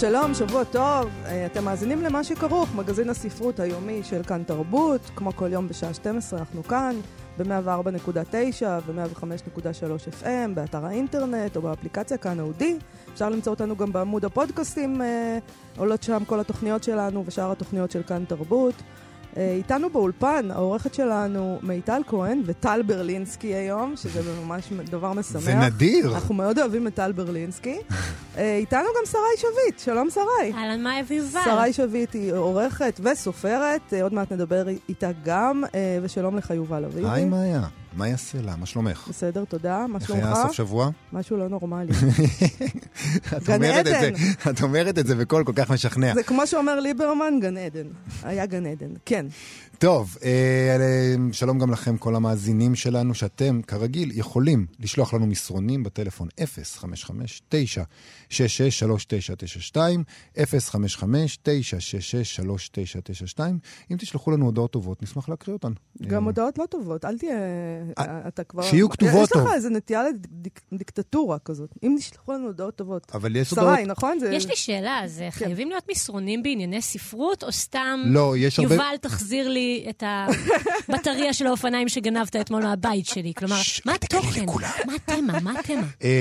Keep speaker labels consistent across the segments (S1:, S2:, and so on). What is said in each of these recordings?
S1: שלום, שבוע טוב. אה, אתם מאזינים למה שכרוך, מגזין הספרות היומי של כאן תרבות. כמו כל יום בשעה 12 אנחנו כאן, ב-104.9 ו-105.3 FM, באתר האינטרנט או באפליקציה כאן אודי. אפשר למצוא אותנו גם בעמוד הפודקאסטים, אה, עולות שם כל התוכניות שלנו ושאר התוכניות של כאן תרבות. אה, איתנו באולפן, העורכת שלנו מיטל כהן וטל ברלינסקי היום, שזה ממש דבר משמח.
S2: זה נדיר.
S1: אנחנו מאוד אוהבים את טל ברלינסקי. אה, איתנו גם שרי שביט, שלום שרי.
S3: אהלן, מאיה ויובל.
S1: שרי שביט היא עורכת וסופרת, אה, עוד מעט נדבר איתה גם, ושלום לך יובל אביבי.
S2: היי מאיה. מה יעשה לה? מה שלומך?
S1: בסדר, תודה. מה שלומך?
S2: איך היה סוף שבוע?
S1: משהו לא נורמלי.
S2: גן עדן. את אומרת את זה בקול כל כך משכנע.
S1: זה כמו שאומר ליברמן, גן עדן. היה גן עדן, כן.
S2: טוב, אה, שלום גם לכם, כל המאזינים שלנו, שאתם, כרגיל, יכולים לשלוח לנו מסרונים בטלפון 055-966-3992, 055-966-3992. אם תשלחו לנו הודעות טובות, נשמח להקריא אותן.
S1: גם הודעות לא טובות, אל תהיה... אה, אתה כבר...
S2: שיהיו כתובות טוב.
S1: יש לך איזה נטייה לדיקטטורה כזאת. אם נשלחו לנו הודעות טובות.
S2: אבל יש הודעות...
S1: שרי, נכון?
S3: יש לי שאלה, אז כן. חייבים להיות מסרונים בענייני ספרות, או סתם...
S2: לא, יש הרבה...
S3: יובל, תחזיר לי את הבטריה של האופניים שגנבת אתמול מהבית שלי. כלומר, מה התוכן? מה התמה? מה התמה?
S2: אה,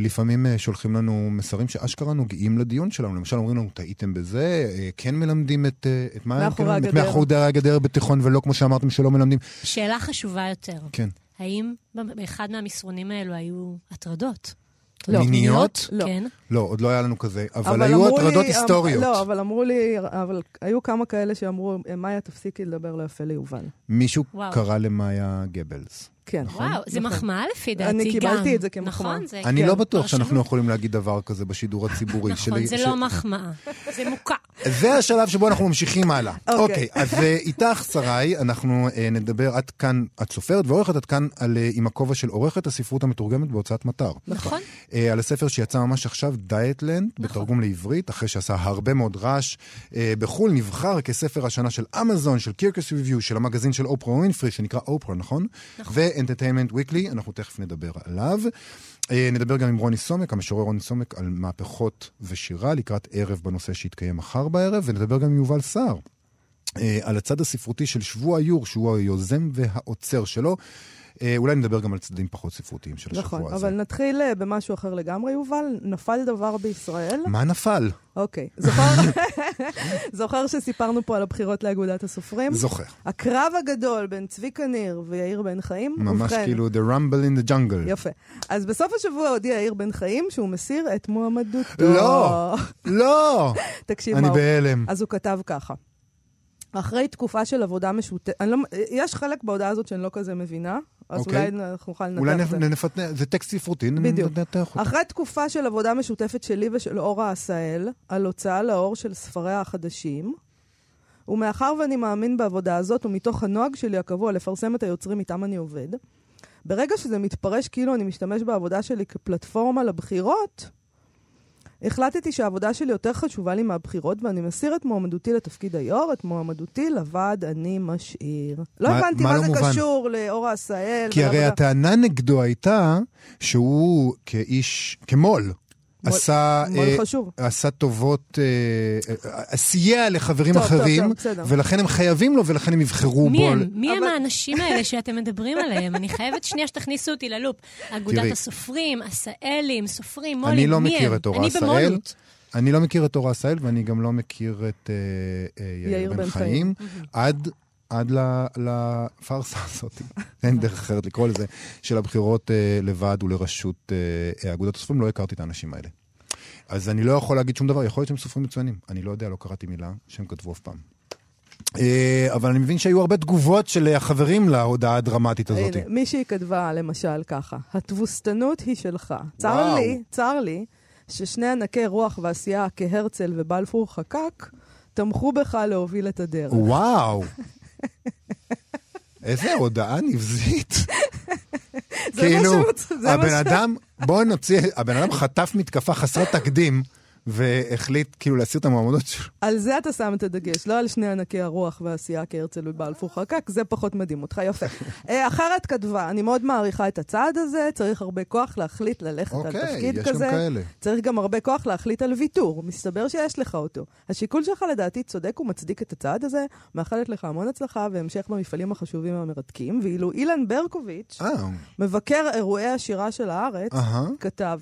S2: לפעמים אה, שולחים לנו מסרים שאשכרה נוגעים לדיון שלנו. למשל, אומרים לנו, טעיתם בזה, כן מלמדים את מה... מאחורי הגדר בתיכון, ולא כמו שאמרתם שלא מלמדים.
S3: שאלה חשובה יותר.
S2: כן.
S3: האם באחד מהמסרונים האלו היו הטרדות?
S2: לא. מיניות?
S3: לא. כן.
S2: לא, עוד לא היה לנו כזה, אבל, אבל היו הטרדות לי, היסטוריות.
S1: לא, אבל אמרו לי, אבל היו כמה כאלה שאמרו, מאיה, תפסיקי לדבר לא יפה ליובל.
S2: מישהו וואו. קרא למאיה גבלס.
S1: כן.
S3: נכון? וואו, זה נכון. מחמאה לפי דעתי
S1: גם. אני קיבלתי את זה כמחמאה.
S3: נכון, זה...
S2: אני כן. לא בטוח שאנחנו יכולים להגיד דבר כזה בשידור הציבורי.
S3: נכון, זה לא מחמאה, זה מוקע.
S2: זה השלב שבו אנחנו ממשיכים הלאה. אוקיי, אוקיי אז אה, איתך, שרי, אנחנו אה, נדבר עד כאן, את סופרת ועורכת עד כאן אה, עם הכובע של עורכת הספרות המתורגמת בהוצאת מטר.
S3: נכון.
S2: על הספר שיצא ממש עכשיו, דיאטלנד, נכון. בתרגום לעברית, אחרי שעשה הרבה מאוד רעש בחו"ל, נבחר כספר השנה של אמזון, של קירקס ריוויו, של המגזין של אופרה ווינפרי, שנקרא אופרה, נכון? נכון. ו-Entertainment Weekly. אנחנו תכף נדבר עליו. אה, נדבר גם עם רוני סומק, המשורר רוני סומק, על מהפכות ושירה לקראת ערב בנושא שיתקיים מחר בערב, ונדבר גם עם יובל סער. אה, על הצד הספרותי של שבוע יור, שהוא היוזם והעוצר שלו. אה, אולי נדבר גם על צדדים פחות ספרותיים של
S1: נכון,
S2: השבוע
S1: הזה. נכון, אבל נתחיל אה, במשהו אחר לגמרי, יובל. נפל דבר בישראל.
S2: מה נפל?
S1: אוקיי. זוכר, זוכר שסיפרנו פה על הבחירות לאגודת הסופרים?
S2: זוכר.
S1: הקרב הגדול בין צביקה ניר ויאיר בן חיים.
S2: ממש ובכן, כאילו The Rumble in the Jungle.
S1: יפה. אז בסוף השבוע הודיע יאיר בן חיים שהוא מסיר את מועמדותו.
S2: לא, לא.
S1: תקשיב.
S2: אני בהלם.
S1: אז הוא כתב ככה. אחרי תקופה של עבודה משותפת, לא, יש חלק בהודעה הזאת שאני לא כזה מבינה, אז אוקיי. אולי אנחנו נוכל לנתח
S2: את זה. אולי נפתח, זה טקסט ספרותי.
S1: ננתח אותו. אחרי תקופה של עבודה משותפת שלי ושל אורה עשהאל, על הוצאה לאור של ספריה החדשים, ומאחר ואני מאמין בעבודה הזאת, ומתוך הנוהג שלי הקבוע לפרסם את היוצרים איתם אני עובד, ברגע שזה מתפרש כאילו אני משתמש בעבודה שלי כפלטפורמה לבחירות, החלטתי שהעבודה שלי יותר חשובה לי מהבחירות, ואני מסיר את מועמדותי לתפקיד היו"ר, את מועמדותי לוועד אני משאיר. לא הבנתי מה, מה לא זה מובן? קשור לאורה עשהאל.
S2: כי הרי הטענה נגדו הייתה שהוא כאיש, כמו"ל, עשה,
S1: אה,
S2: עשה טובות, אה, אה, סייע לחברים טוב, אחרים, טוב, טוב, ולכן הם חייבים לו, ולכן הם יבחרו
S3: מי
S2: בו.
S3: הם? מי אבל... הם האנשים האלה שאתם מדברים עליהם? אני חייבת שנייה שתכניסו אותי ללופ. אגודת הסופרים, עשאלים, סופרים, מו"לים,
S2: מי
S3: לא
S2: הם? אני לא מכיר את אורה עשהאל. אני לא מכיר את אורה עשהאל, ואני גם לא מכיר את uh, uh, יאיר בן חיים. עד עד לפארסה הזאת, אין דרך אחרת לקרוא לזה, של הבחירות אה, לוועד ולראשות אה, אגודת הסופרים, לא הכרתי את האנשים האלה. אז אני לא יכול להגיד שום דבר, יכול להיות שהם סופרים מצוינים. אני לא יודע, לא קראתי מילה שהם כתבו אף פעם. אה, אבל אני מבין שהיו הרבה תגובות של החברים להודעה הדרמטית הזאת.
S1: הנה, מישהי כתבה למשל ככה, התבוסתנות היא שלך. צר לי, צר לי, ששני ענקי רוח ועשייה כהרצל ובלפור חקק, תמכו בך להוביל את הדרך.
S2: וואו. איזה הודעה נבזית. כאילו, הבן אדם, בואו נוציא, הבן אדם חטף מתקפה חסרת תקדים, והחליט כאילו להסיר את המועמדות שלו.
S1: על זה אתה שם את הדגש, לא על שני ענקי הרוח והעשייה כהרצל ובלפור חקק, זה פחות מדהים אותך, יפה. אה, אחרת כתבה, אני מאוד מעריכה את הצעד הזה, צריך הרבה כוח להחליט ללכת על
S2: אוקיי,
S1: תפקיד כזה. צריך גם הרבה כוח להחליט על ויתור, מסתבר שיש לך אותו. השיקול שלך לדעתי צודק ומצדיק את הצעד הזה, מאחלת לך המון הצלחה והמשך במפעלים החשובים והמרתקים, ואילו אילן ברקוביץ',
S2: אה,
S1: מבקר אירועי השירה של הארץ,
S2: אהה.
S1: כתב,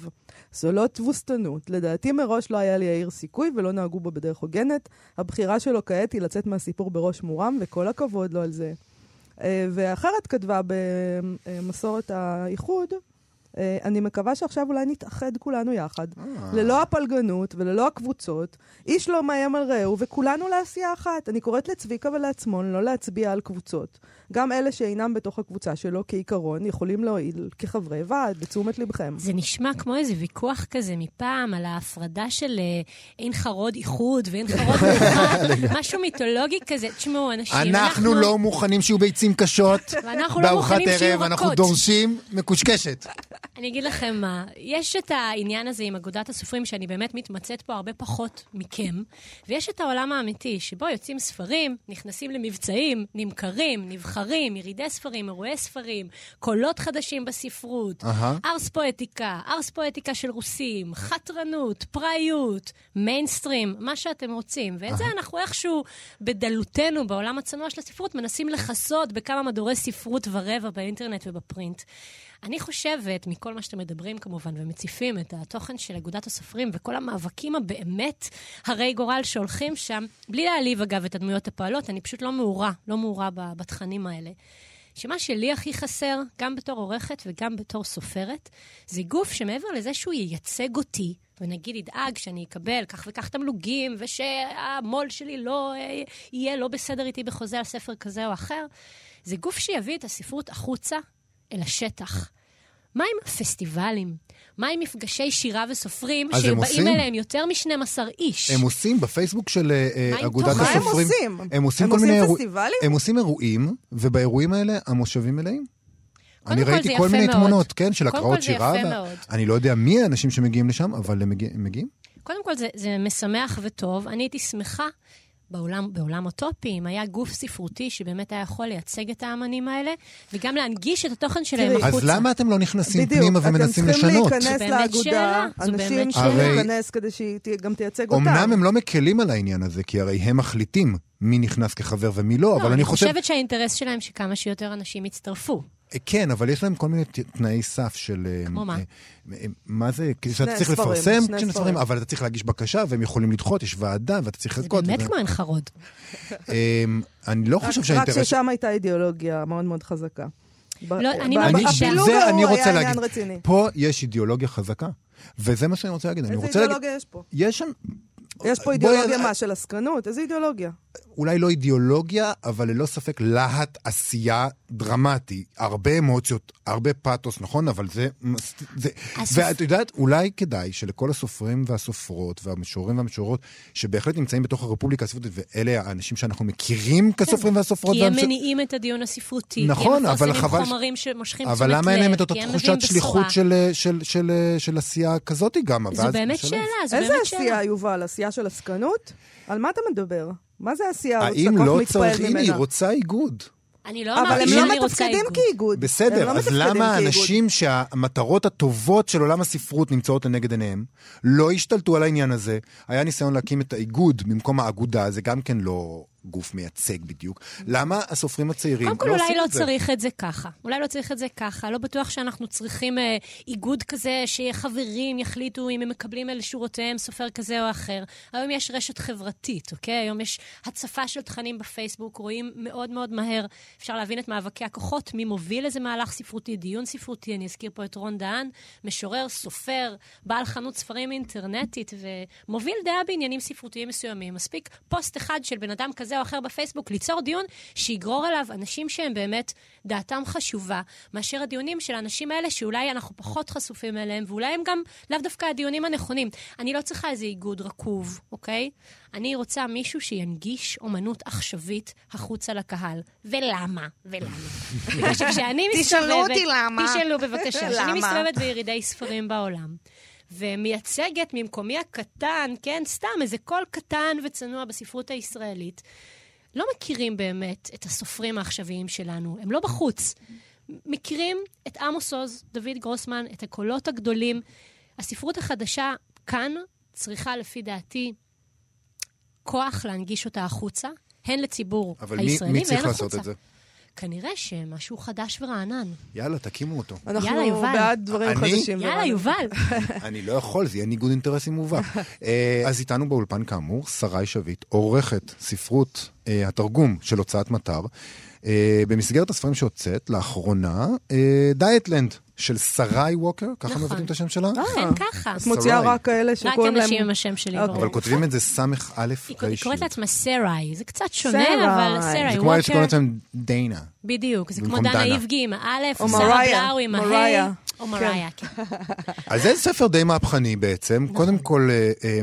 S1: זו לא תבוסתנות. לדעתי מראש לא היה ליאיר סיכוי ולא נהגו בו בדרך הוגנת. הבחירה שלו כעת היא לצאת מהסיפור בראש מורם, וכל הכבוד לו על זה. אה, ואחרת כתבה במסורת האיחוד, אני מקווה שעכשיו אולי נתאחד כולנו יחד, ללא הפלגנות וללא הקבוצות, איש לא מאיים על רעהו וכולנו לעשייה אחת. אני קוראת לצביקה ולעצמון לא להצביע על קבוצות. גם אלה שאינם בתוך הקבוצה שלו, כעיקרון, יכולים להועיל כחברי ועד, לתשומת לבכם.
S3: זה נשמע כמו איזה ויכוח כזה מפעם על ההפרדה של אה, אין חרוד איחוד ואין חרוד מאוחד, משהו מיתולוגי כזה. תשמעו, אנשים,
S2: אנחנו לא מוכנים שיהיו ביצים קשות
S3: לא
S2: בארוחת ערב, אנחנו. דורשים מקושקשת.
S3: אני אגיד לכם מה, יש את העניין הזה עם אגודת הסופרים, שאני באמת מתמצאת פה הרבה פחות מכם, ויש את העולם האמיתי, שבו יוצאים ספרים, נכנסים למבצעים, נמכרים, נבחרים, ירידי ספרים, אירועי ספרים, קולות חדשים בספרות,
S2: אהה.
S3: ארס פואטיקה, ארס פואטיקה של רוסים, חתרנות, פראיות, מיינסטרים, מה שאתם רוצים. ואת זה אנחנו איכשהו, בדלותנו, בעולם הצנוע של הספרות, מנסים לכסות בכמה מדורי ספרות ורבע באינטרנט ובפרינט. אני חושבת, מכל מה שאתם מדברים כמובן, ומציפים את התוכן של אגודת הסופרים וכל המאבקים הבאמת הרי גורל שהולכים שם, בלי להעליב אגב את הדמויות הפועלות, אני פשוט לא מעורה, לא מעורה בתכנים האלה. שמה שלי הכי חסר, גם בתור עורכת וגם בתור סופרת, זה גוף שמעבר לזה שהוא ייצג אותי, ונגיד ידאג שאני אקבל כך וכך תמלוגים, ושהמו"ל שלי לא אה, יהיה לא בסדר איתי בחוזה על ספר כזה או אחר, זה גוף שיביא את הספרות החוצה אל השטח. מה עם הפסטיבלים? מה עם מפגשי שירה וסופרים
S2: הם
S3: שבאים
S2: עושים?
S3: אליהם יותר מ-12 איש?
S2: הם עושים בפייסבוק של אה, אגודת
S3: תוכן?
S1: מה הם
S2: הסופרים.
S1: עושים?
S2: הם עושים
S1: הם
S2: כל
S1: עושים
S2: מיני אירוע-
S1: פסטיבלים?
S2: הם עושים אירועים, ובאירועים האלה המושבים מלאים.
S3: קודם
S2: אני ראיתי כל מיני. תמונות, כן, של
S3: קודם
S2: הקראות
S3: כל, זה
S2: שירה.
S3: יפה מאוד.
S2: אני לא יודע מי האנשים שמגיעים לשם, אבל הם מגיע- הם מגיעים.
S3: קודם כל, זה, זה משמח וטוב. אני הייתי שמחה בעולם, בעולם אוטופי, אם היה גוף ספרותי שבאמת היה יכול לייצג את האמנים האלה, וגם להנגיש את התוכן שלהם החוצה.
S2: אז למה אתם לא נכנסים
S1: בדיוק,
S2: פנימה
S1: אתם
S2: ומנסים
S1: צריכים
S2: לשנות?
S1: להיכנס
S3: זו באמת
S1: לאגודה,
S3: שאלה, זו
S1: אנשים צריכים. להיכנס כדי שהיא גם תייצג אותם.
S2: אמנם הם לא מקלים על העניין הזה, כי הרי הם מחליטים מי נכנס כחבר ומי לא, אבל
S3: לא,
S2: אני חושב...
S3: חושבת שהאינטרס שלהם שכמה שיותר אנשים יצטרפו.
S2: כן, אבל יש להם כל מיני תנאי סף של... אה,
S3: כמו מה?
S2: אה, אה, מה זה? כאילו שאתה צריך
S1: ספרים,
S2: לפרסם
S1: שני ספרים.
S2: ספרים, אבל אתה צריך להגיש בקשה, והם יכולים לדחות, יש ועדה, ואתה צריך
S3: זה
S2: לחכות.
S3: באמת
S2: וזה-
S3: כמו עין חרוד.
S2: אה, אני לא
S1: רק-
S2: חושב
S1: רק
S2: שהאינטרס...
S1: ששם הייתה אידיאולוגיה מאוד מאוד חזקה.
S3: לא, אני מרגישה-
S2: זה אני רוצה להגיד. פה יש אידיאולוגיה חזקה, וזה מה שאני רוצה להגיד. אני
S1: איזה. אידיאולוגיה יש פה?
S2: יש שם...
S1: יש פה אידיאולוגיה מה, של עסקנות? איזה אידיאולוגיה?
S2: אולי לא אידיאולוגיה, אבל ללא ספק להט עשייה דרמטי. הרבה אמוציות, הרבה פאתוס, נכון? אבל זה... זה
S3: הסופ-
S2: ואת יודעת, אולי כדאי שלכל הסופרים והסופרות והמשוררים והמשוררות, שבהחלט נמצאים בתוך הרפובליקה הספרותית, ואלה האנשים שאנחנו מכירים כסופרים והסופרות,
S3: כי הם
S2: והמש-
S3: מניעים את הדיון הספרותי.
S2: נכון,
S3: כי הם
S2: אבל
S3: מפרסמים
S2: חבל
S3: חומרים שמושכים תשומת לב.
S2: אבל למה אין להם את אותה תחושת שליחות
S3: בשורה.
S2: של, של, של, של עשייה כזאת גם?
S3: זו באמת. שאלה, זו
S1: איזה
S3: באמת שאלה.
S1: עשייה, יובל? עשייה של עסקנות? על מה אתה מדבר? מה זה עשייה שאתה
S2: האם לא צריך, הנה, היא? רוצה איגוד.
S3: אני לא
S1: אבל
S3: אמרתי
S1: הם
S3: שאני
S1: לא
S3: רוצה
S1: מתפקדים
S3: איגוד.
S1: כאיגוד. הם
S2: בסדר,
S1: לא
S2: אז
S1: מתפקדים
S2: למה
S1: כאיגוד.
S2: האנשים שהמטרות הטובות של עולם הספרות נמצאות לנגד עיניהם, לא השתלטו על העניין הזה? היה ניסיון להקים את האיגוד במקום האגודה, זה גם כן לא גוף מייצג בדיוק. למה הסופרים הצעירים
S3: קודם כל,
S2: לא
S3: אולי
S2: עושים
S3: לא
S2: את זה?
S3: צריך את זה ככה. אולי לא צריך את זה ככה. לא בטוח שאנחנו צריכים אה, איגוד כזה, שחברים יחליטו אם הם מקבלים אל שורותיהם סופר כזה או אחר. היום יש רשת חברתית, אוקיי? היום יש הצפה של תכנים בפייסבוק, רואים מאוד מאוד מהר. אפשר להבין את מאבקי הכוחות, מי מוביל איזה מהלך ספרותי, דיון ספרותי. אני אזכיר פה את רון דהן, משורר, סופר, בעל חנות ספרים אינטרנטית, ומוביל דעה בעניינים ספרותיים מסוימים. מספיק פוסט אחד של בן אדם כזה כזה או אחר בפייסבוק, ליצור דיון שיגרור אליו אנשים שהם באמת, דעתם חשובה, מאשר הדיונים של האנשים האלה שאולי אנחנו פחות חשופים אליהם, ואולי הם גם לאו דווקא הדיונים הנכונים. אני לא צריכה איזה איגוד רקוב, אוקיי? אני רוצה מישהו שינגיש אומנות עכשווית החוצה לקהל. ולמה? ולמה? בגלל שכשאני מסתובבת...
S4: תשאלו אותי למה.
S3: תשאלו בבקשה. כשאני? מסתובבת בירידי ספרים בעולם, ומייצגת ממקומי הקטן, כן, סתם איזה קול קטן וצנוע בספרות הישראלית, לא מכירים באמת את הסופרים העכשוויים שלנו, הם לא בחוץ. מכירים את עמוס עוז, דוד גרוסמן, את הקולות הגדולים. הספרות החדשה כאן צריכה, לפי דעתי, כוח להנגיש אותה החוצה, הן לציבור
S2: אבל מי,
S3: הישראלי
S2: מי
S3: והן
S2: צריך
S3: החוצה.
S2: לעשות את זה?
S3: כנראה שמשהו חדש ורענן.
S2: יאללה, תקימו אותו.
S1: אנחנו
S3: יאללה, יובל.
S1: בעד דברים
S2: אני?
S1: חדשים.
S3: יאללה,
S1: ורעננים.
S3: יובל.
S2: אני לא יכול, זה יהיה ניגוד אינטרסים מובהק. אה, אז איתנו באולפן כאמור, שרי שביט, עורכת ספרות אה, התרגום של הוצאת מטר. אה, במסגרת הספרים שהוצאת, לאחרונה, אה, דיאטלנד של שרי ווקר, ככה
S3: נכון.
S2: מבטאים את השם שלה?
S3: אכן ככה.
S1: את מוציאה. רק כאלה
S3: רק
S1: שקוראים להם...
S3: אנשים עם השם שלי
S1: אוקיי.
S3: בראש.
S2: אבל כותבים את זה ס"א
S3: היא היא קוראת
S2: רי"ש.
S3: לעצמה סראי, זה קצת שונה. אבל
S1: זה
S3: סראי
S2: זה כמו אלה שקוראים
S3: ווקר,
S2: לעצמם דיינה.
S3: בדיוק, זה כמו דנה. איבגי עם האלף,
S1: או
S3: שרה
S1: מריה,
S3: בלאו עם
S1: מריה.
S3: ההי, או מריה, כן.
S2: אז זה ספר די מהפכני בעצם.
S3: נכון.
S2: קודם כל, אה, אה,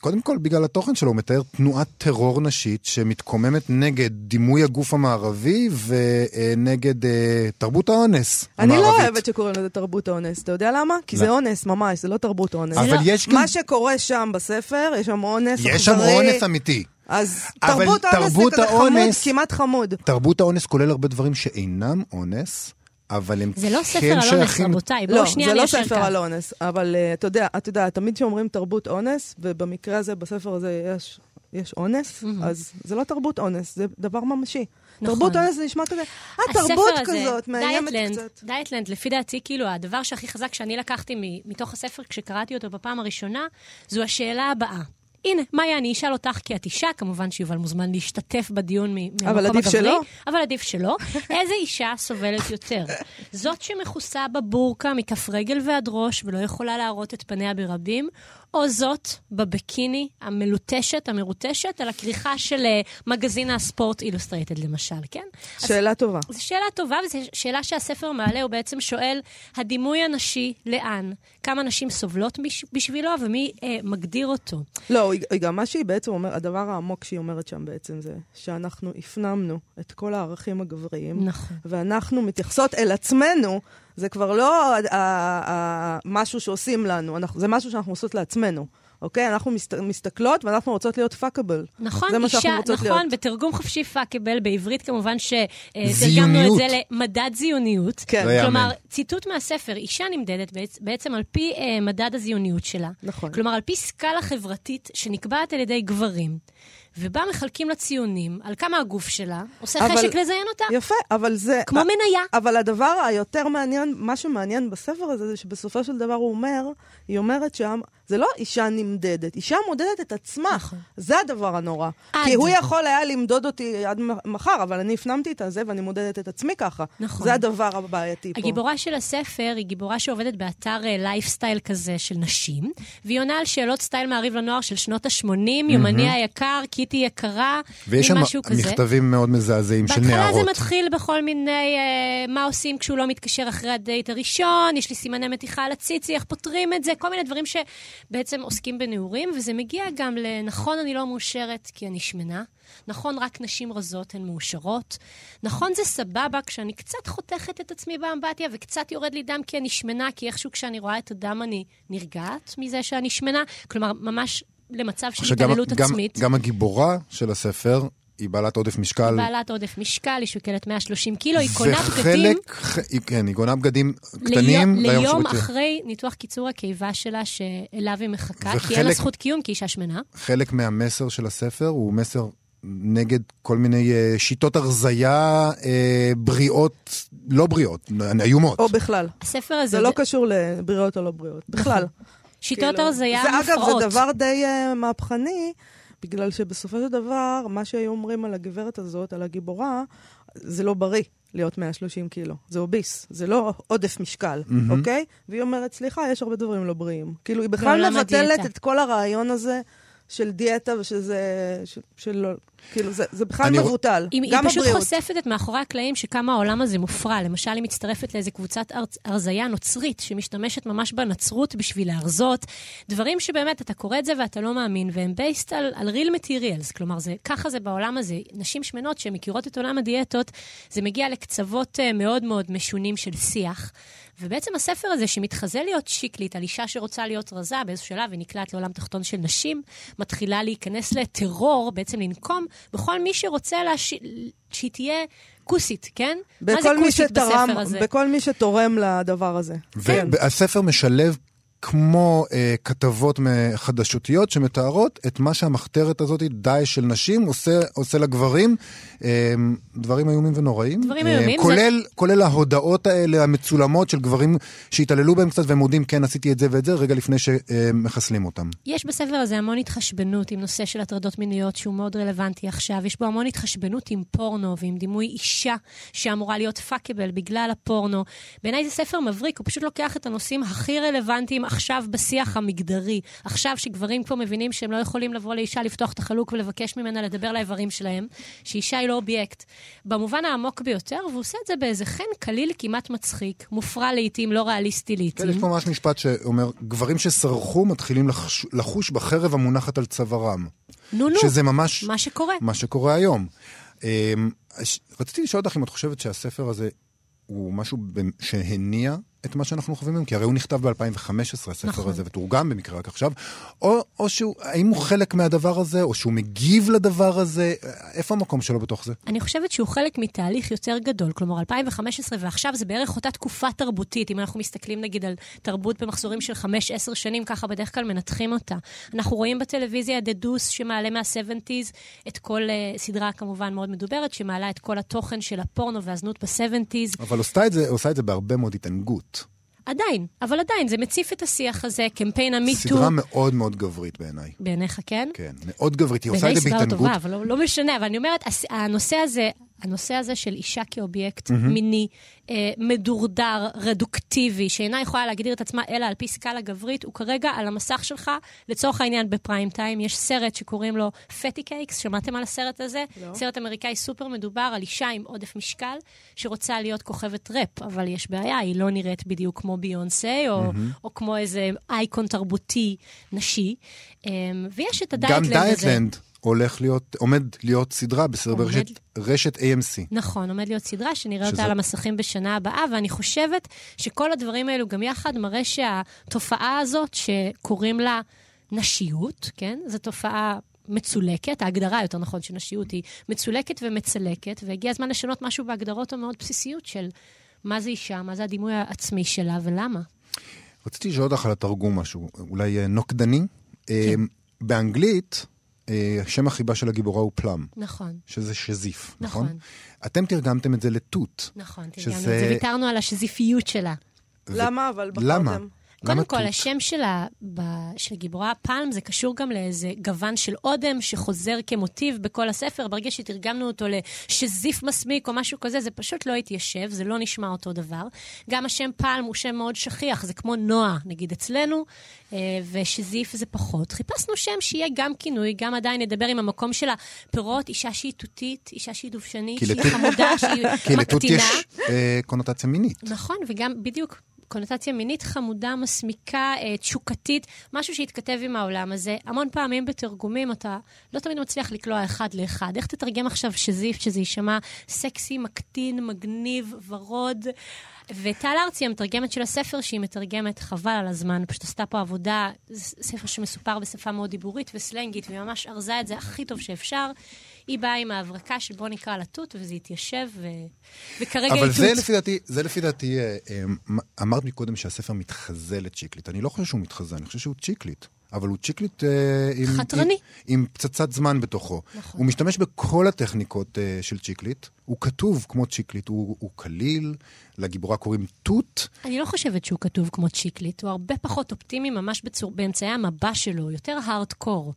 S2: קודם כל, בגלל התוכן שלו, הוא מתאר תנועת טרור נשית שמתקוממת נגד דימוי הגוף המערבי ונגד אה, תרבות האונס
S1: אני
S2: המערבית.
S1: לא אוהבת שקוראים לזה תרבות אונס. אתה יודע למה? כי זה
S2: לא.
S1: אונס ממש, זה לא תרבות אונס.
S2: אבל
S3: לא-
S2: יש גם...
S1: מה שקורה שם בספר, יש שם אונס
S2: יש שם
S1: אכזרי.
S2: אונס אמיתי.
S1: אז תרבות אונס זה כזה חמוד,
S2: האונס-
S1: כמעט חמוד.
S2: תרבות האונס כולל הרבה דברים שאינם אונס, אבל הם
S3: זה לא ספר
S2: כן
S3: על אונס,
S2: שייכים...
S3: רבותיי,
S1: לא, זה לא ספר. על אונס, אבל אה, אתה יודע, אתה יודע, תמיד כשאומרים תרבות אונס, ובמקרה הזה, בספר הזה יש... יש אונס, אז זה לא תרבות אונס, זה דבר ממשי.
S3: נכון.
S1: תרבות אונס זה נשמע כזה, אה,
S3: הספר
S1: תרבות
S3: הזה,
S1: כזאת, מאיימת
S3: דיאטלנד,
S1: קצת.
S3: דיאטלנד, לפי דעתי, כאילו, הדבר שהכי חזק שאני לקחתי מ- מתוך הספר כשקראתי אותו בפעם הראשונה, זו השאלה הבאה. הנה, מאיה, אני אשאל אותך כי את אישה, כמובן שיובל מוזמן להשתתף בדיון מ- מהמקום
S1: אבל עדיף
S3: הגברי,
S1: שלא.
S3: אבל עדיף שלא. איזה אישה סובלת יותר? זאת שמכוסה בבורקה מכף רגל ועד ראש ולא יכולה להראות את פניה ברבים, או זאת בבקיני המלוטשת, המרוטשת, על הכריכה של אה, מגזין הספורט אילוסטרייטד למשל, כן? אז
S1: שאלה טובה.
S3: זו שאלה טובה, וזו שאלה שהספר מעלה, הוא בעצם שואל, הדימוי הנשי, לאן? כמה נשים סובלות בש- בשבילו, ומי אה, מגדיר אותו?
S1: לא, היא היא גם מה שהיא בעצם אומרת, הדבר העמוק שהיא אומרת שם בעצם זה שאנחנו הפנמנו את כל הערכים הגבריים,
S3: נכון.
S1: ואנחנו מתייחסות אל עצמנו, זה כבר לא משהו שעושים לנו, אנחנו, זה משהו שאנחנו עושות לעצמנו. אוקיי? אנחנו מסת, מסתכלות ואנחנו רוצות להיות פאקבל.
S3: נכון,
S1: זה מה שאנחנו
S3: אישה,
S1: רוצות
S3: נכון,
S1: להיות.
S3: בתרגום חופשי פאקבל, בעברית כמובן שתרגמנו. את זה למדד זיוניות.
S1: כן.
S2: לא יאמן.
S3: כלומר, ציטוט מהספר, אישה נמדדת בעצ- בעצם על פי אה, מדד הזיוניות שלה.
S1: נכון.
S3: כלומר, על פי סקאלה חברתית שנקבעת על ידי גברים, ובה מחלקים לה ציונים על כמה הגוף שלה עושה
S1: אבל-
S3: חשק לזיין אותה.
S1: יפה, אבל זה...
S3: כמו מניה.
S1: אבל הדבר היותר מעניין, מה שמעניין בספר הזה, זה שבסופו של דבר הוא אומר, היא אומרת שם, זה לא אישה נמדדת, אישה מודדת את עצמה.
S3: נכון.
S1: זה הדבר הנורא.
S3: עד.
S1: כי הוא יכול היה למדוד אותי עד מחר, אבל אני הפנמתי את זה ואני מודדת את עצמי ככה.
S3: נכון.
S1: זה הדבר הבעייתי פה.
S3: הגיבורה של הספר היא גיבורה שעובדת באתר לייפסטייל כזה של נשים, והיא עונה על שאלות סטייל מעריב לנוער של שנות ה-80, יומני היקר, קיטי יקרה,
S2: ויש
S3: מין
S2: שם
S3: משהו כזה.
S2: מכתבים מאוד מזעזעים של
S3: בהתחלה
S2: נערות.
S3: זה מתחיל בכל מיני, אה, מה עושים כשהוא לא מתקשר אחרי הדייט הראשון, יש לי סימני מתיחה על הציצי, איך פותרים את זה, כל מיני דברים שבעצם עוסקים בנעורים, וזה מגיע גם לנכון, אני לא מאושרת כי אני שמנה, נכון, רק נשים רזות הן מאושרות, נכון, זה סבבה כשאני קצת חותכת את עצמי באמבטיה וקצת יורד לי דם כי אני שמנה, כי איכשהו כשאני רואה את הדם אני נרגעת מזה שאני שמנה, כלומר, ממש למצב של התעללות עצמית.
S2: גם הגיבורה של הספר היא בעלת עודף משקל.
S3: בעלת עודף משקל, היא שוקלת 130 קילו, היא קונה בגדים
S2: וחלק, היא- כן, היא קונה בגדים קטנים ליום
S3: ליום. אחרי ניתוח קיצור הקיבה שלה, שאליו היא מחכה, כי
S2: וחלק-
S3: אין לה זכות קיום כאישה שמנה.
S2: חלק מהמסר של הספר הוא מסר נגד כל מיני אה, שיטות הרזייה אה, בריאות, לא בריאות, איומות.
S1: או בכלל.
S3: הספר הזה,
S1: זה לא קשור לבריאות או לא בריאות. בכלל.
S3: שיטות
S1: כאילו,
S3: הרזייה
S1: זה, אגב,
S3: מופרעות.
S1: זה דבר די uh, מהפכני, בגלל שבסופו של דבר, מה שהיו אומרים על הגברת הזאת, על הגיבורה, זה לא בריא להיות 130 קילו. זה אוביס, זה לא עודף משקל,
S2: מהמם.
S1: אוקיי? והיא אומרת, סליחה, יש הרבה דברים לא בריאים. כאילו, היא בכלל
S3: בעולם
S1: מבטלת. את כל הרעיון הזה של דיאטה ושזה... ש- של... כאילו, זה, זה בכלל
S2: אני-
S1: מבוטל.
S3: היא, היא
S1: גם
S3: פשוט
S1: הבריאות.
S3: חושפת את מאחורי הקלעים שכמה העולם הזה מופרע. למשל, היא מצטרפת לאיזה קבוצת הרזייה נוצרית, שמשתמשת ממש בנצרות בשביל להרזות. דברים שבאמת, אתה קורא את זה ואתה לא מאמין, והם based על, על real materials. כלומר, זה, ככה זה בעולם הזה. נשים שמנות שמכירות את עולם הדיאטות, זה מגיע לקצוות אה, מאוד מאוד משונים של שיח. ובעצם הספר הזה, שמתחזה להיות שיקלית על אישה שרוצה להיות רזה, באיזשהו שלב היא נקלעת לעולם תחתון של נשים, מתחילה להיכנס לטרור, בעצם לנקום בכל מי שרוצה להש... שהיא תהיה כוסית, כן? מה זה
S1: בכל מי
S3: כוסית
S1: שתרם,
S3: בספר הזה?
S1: בכל מי שתורם לדבר הזה. כן.
S2: והספר משלב כמו אה, כתבות חדשותיות שמתארות את מה שהמחתרת הזאת, דאעש של נשים, עושה, עושה לגברים, אה, דברים איומים ונוראים.
S3: דברים
S2: אה,
S3: איומים,
S2: כולל, כולל ההודעות האלה המצולמות של גברים שהתעללו בהם קצת והם מודים, כן, עשיתי את זה ואת זה, רגע לפני שמחסלים אותם.
S3: יש בספר הזה המון התחשבנות עם נושא של הטרדות מיניות שהוא מאוד רלוונטי עכשיו. יש בו המון התחשבנות עם פורנו ועם דימוי אישה שאמורה להיות פאקבל בגלל הפורנו. בעיניי זה ספר מבריק, הוא פשוט לוקח את הנושאים הכי רלוונטיים עכשיו בשיח המגדרי. עכשיו שגברים כבר מבינים שהם לא יכולים לבוא לאישה, לפתוח את החלוק ולבקש ממנה לדבר לאיברים שלהם, שאישה היא לא אובייקט. במובן העמוק ביותר, והוא עושה את זה באיזה חן קליל כמעט מצחיק, מופרע לעיתים, לא ריאליסטי לעיתים.
S2: כן, יש פה ממש משפט שאומר, גברים שסרחו מתחילים לחש, לחוש בחרב המונחת על צווארם.
S3: נו, נו,
S2: שזה ממש
S3: מה שקורה.
S2: מה שקורה היום. אמ, רציתי לשאול אותך אם את חושבת שהספר הזה הוא משהו שהניע את מה שאנחנו חווים היום, כי הרי הוא נכתב ב-2015, הספר
S3: נכון.
S2: הזה, ותורגם במקרה רק עכשיו, או, או שהוא, האם הוא חלק מהדבר הזה, או שהוא מגיב לדבר הזה, איפה המקום שלו בתוך זה?
S3: אני חושבת שהוא חלק מתהליך יותר גדול. כלומר, 2015 ועכשיו זה בערך אותה תקופה תרבותית. אם אנחנו מסתכלים נגיד על תרבות במחזורים של 5-10 שנים, ככה בדרך כלל מנתחים אותה. אנחנו רואים בטלוויזיה דדוס שמעלה מה-70's, את כל uh, סדרה כמובן מאוד מדוברת, שמעלה את כל התוכן של הפורנו והזנות ב-70's.
S2: אבל עושה את זה, עושה את זה בהרבה מאוד התענגות.
S3: עדיין, אבל עדיין, זה מציף את השיח הזה, קמפיין המיטו.
S2: סדרה מאוד מאוד גברית בעיניי.
S3: בעיניך, כן?
S2: כן, מאוד גברית, היא עושה
S3: בעיניי
S2: את זה
S3: סדרה לא
S2: בהתענגות.
S3: טובה, אבל לא, לא משנה. אבל אני אומרת, הנושא הזה, הנושא הזה של אישה כאובייקט מיני, אה, מדורדר, רדוקטיבי, שאינה יכולה להגדיר את עצמה אלא על פי סקאלה גברית, הוא כרגע על המסך שלך, לצורך העניין בפריים טיים. יש סרט שקוראים לו פטי קייקס, שמעתם על הסרט הזה?
S1: לא.
S3: סרט אמריקאי סופר מדובר על אישה עם עודף משקל, שרוצה להיות כוכבת ראפ, אבל יש בעיה, היא לא נראית בדיוק כמו ביונסה, או, או כמו איזה אייקון תרבותי נשי. אה, ויש את
S2: גם
S3: ה Dietland הזה.
S2: Dietland הולך להיות, עומד להיות סדרה בסדר
S3: עומד-
S2: ברשת רשת AMC.
S3: נכון, עומד להיות סדרה שנראה אותה
S2: שזה-
S3: על המסכים בשנה הבאה, ואני חושבת שכל הדברים האלו גם יחד מראה שהתופעה הזאת, שקוראים לה נשיות, כן? זו תופעה מצולקת, ההגדרה, יותר נכון, של נשיות היא מצולקת ומצלקת, והגיע הזמן לשנות משהו בהגדרות המאוד בסיסיות של מה זה אישה, מה זה הדימוי העצמי שלה ולמה.
S2: רציתי לשאול אותך על התרגום משהו, אולי אה, נוקדני. אה, באנגלית, שם החיבה של הגיבורה הוא פלאם,
S3: נכון,
S2: שזה שזיף, נכון?
S3: נכון.
S2: אתם תרגמתם את זה לתות.
S3: נכון,
S2: שזה-
S3: תרגמנו את זה, ויתרנו על השזיפיות שלה.
S1: למה אבל בחרתם?
S2: למה?
S3: קודם כל,
S2: תות?
S3: השם שלה, ב, של גיבורה פלם, זה קשור גם לאיזה גוון של אודם שחוזר כמוטיב בכל הספר. ברגע שתרגמנו אותו לשזיף מסמיק או משהו כזה, זה פשוט לא התיישב, זה לא נשמע אותו דבר. גם השם פלם הוא שם מאוד שכיח, זה כמו נועה, נגיד אצלנו, אה, ושזיף זה פחות. חיפשנו שם שיהיה גם כינוי, גם עדיין נדבר עם המקום של הפירות, אישה שהיא תותית, אישה שהיא דובשנית, שהיא
S2: לתות-
S3: חמודה, שהיא
S2: כי לתות
S3: מקטינה.
S2: יש אה, קונוטציה מינית.
S3: נכון, וגם בדיוק קונוטציה מינית חמודה, מסמיקה, אה, תשוקתית, משהו שהתכתב עם העולם הזה. המון פעמים בתרגומים אתה לא תמיד מצליח לקלוע אחד לאחד. איך תתרגם עכשיו שזיף, שזה יישמע סקסי, מקטין, מגניב, ורוד? וטל ארצי, המתרגמת של הספר, שהיא מתרגמת חבל על הזמן, פשוט עשתה פה עבודה, ספר שמסופר בשפה מאוד דיבורית וסלנגית, והיא ממש ארזה את זה הכי טוב שאפשר. היא באה עם ההברקה של בוא נקרא לה תות, וזה התיישב, ו... וכרגע היא
S2: אבל
S3: תות.
S2: זה לפי דעתי, זה לפי דעתי, אה, אה, אמרת מקודם שהספר מתחזה לצ'יקליט. אני לא חושב שהוא מתחזה, אני חושב שהוא צ'יקליט. אבל הוא צ'יקליט אה, עם,
S3: חתרני.
S2: עם, עם פצצת זמן בתוכו.
S3: נכון.
S2: הוא משתמש בכל הטכניקות אה, של צ'יקליט, הוא כתוב כמו צ'יקליט, הוא, הוא קליל, לגיבורה קוראים תות.
S3: אני לא חושבת שהוא כתוב כמו צ'יקליט, הוא הרבה פחות אופטימי ממש בצור, באמצעי המבע שלו, יותר הארדקור.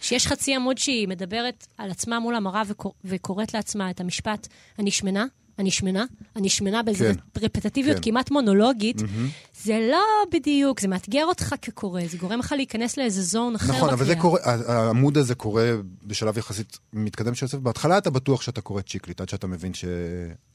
S3: שיש חצי עמוד שהיא מדברת על עצמה מול המראה וקור, וקוראת לעצמה את המשפט, אני שמנה, אני שמנה, אני שמנה באיזו
S2: כן.
S3: רפטטיביות
S2: כן.
S3: כמעט מונולוגית, זה לא בדיוק, זה מאתגר אותך כקורא, זה גורם לך להיכנס לאיזה זון אחר
S2: נכון, אבל זה
S3: בקריאה.
S2: קורה, העמוד הזה קורה בשלב יחסית מתקדם של הספר. בהתחלה אתה בטוח שאתה קורא צ'יקליט, עד שאתה מבין ש...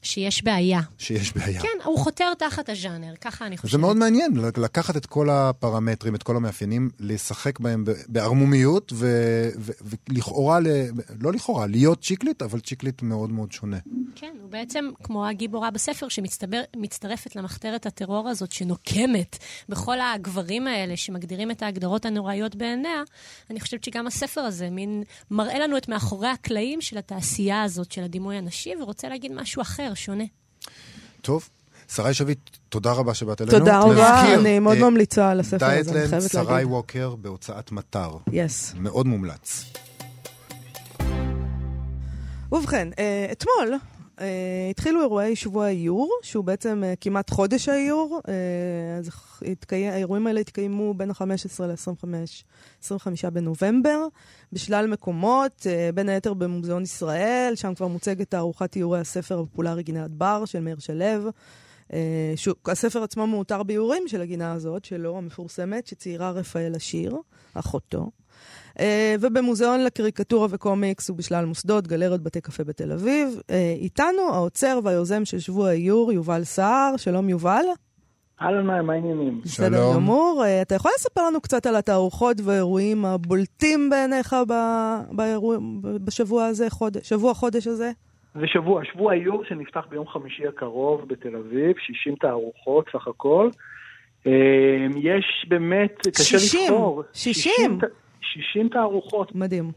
S3: שיש בעיה.
S2: שיש בעיה.
S3: כן, הוא חותר תחת הז'אנר, ככה אני חושבת.
S2: זה מאוד מעניין, לקחת את כל הפרמטרים, את כל המאפיינים, לשחק בהם בערמומיות, ו- ו- ולכאורה, ל- לא לכאורה, להיות צ'יקליט, אבל צ'יקליט מאוד מאוד שונה.
S3: כן, הוא בעצם כמו הגיבורה בספר שמצטרפת למחתרת הטרור הזאת, שנוקמת בכל הגברים האלה שמגדירים את ההגדרות הנוראיות בעיניה. אני חושבת שגם הספר הזה מין מראה לנו את מאחורי הקלעים של התעשייה הזאת של הדימוי הנשי, ורוצה להגיד משהו אחר, שונה.
S2: טוב, שרי שביט, תודה רבה שבאת אלינו.
S1: תודה רבה, אני מאוד
S2: אה,
S1: ממליצה על הספר הזה, אני חייבת
S2: שרי
S1: להגיד.
S2: ווקר בהוצאת מטר.
S1: יס.
S2: מאוד מומלץ.
S1: ובכן, אה, אתמול אה, התחילו אירועי שבוע האיור, שהוא בעצם אה, כמעט חודש האיור. אה, אז התקיים, האירועים האלה התקיימו בין ה-15 ל-25 25 בנובמבר, בשלל מקומות, אה, בין היתר במוזיאון ישראל, שם כבר מוצגת תערוכת איורי הספר הפופולרי גינת בר של מאיר שלו. אה, שהוא, הספר עצמו מאותר באיורים של הגינה הזאת, שלו, המפורסמת, שציירה רפאל עשיר, אחותו. אה, ובמוזיאון לקריקטורה וקומיקס ובשלל מוסדות, גלריות בתי קפה בתל אביב. אה, איתנו העוצר והיוזם של שבוע האיור, יובל סער. שלום יובל.
S4: אהלן, מה העניינים?
S1: בסדר
S2: שלום.
S1: גמור. אה, אתה יכול לספר לנו קצת על התערוכות והאירועים הבולטים בעיניך ב- באירוע, בשבוע הזה, חודש, שבוע חודש הזה?
S4: זה שבוע, שבוע האיור שנפתח ביום חמישי הקרוב בתל אביב, 60 תערוכות סך הכל. יש באמת, קשה
S1: 60?
S4: לבחור.
S1: 60?
S4: ת- 60 תערוכות,
S1: מדהים.